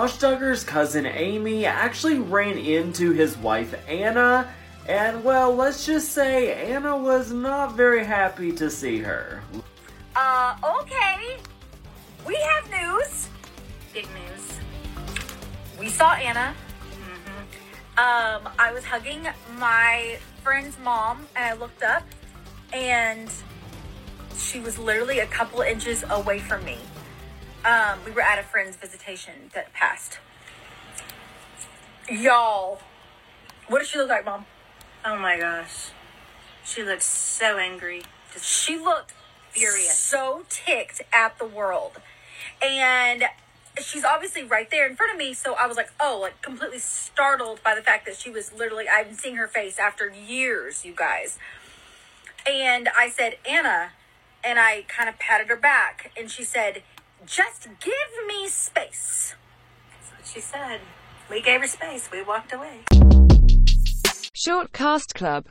Josh Duggar's cousin Amy actually ran into his wife Anna, and well, let's just say Anna was not very happy to see her. Uh, okay. We have news. Big news. We saw Anna. Um, I was hugging my friend's mom, and I looked up, and she was literally a couple inches away from me. Um, we were at a friend's visitation that passed. Y'all, what does she look like, mom? Oh my gosh. She looked so angry. Just She looked Furious. so ticked at the world. And she's obviously right there in front of me, so I was like, oh, like completely startled by the fact that she was literally I'm seeing her face after years, you guys. And I said, Anna, and I kind of patted her back, and she said, just give me space. that's what she said. We gave her space. We walked away. Short Cast Club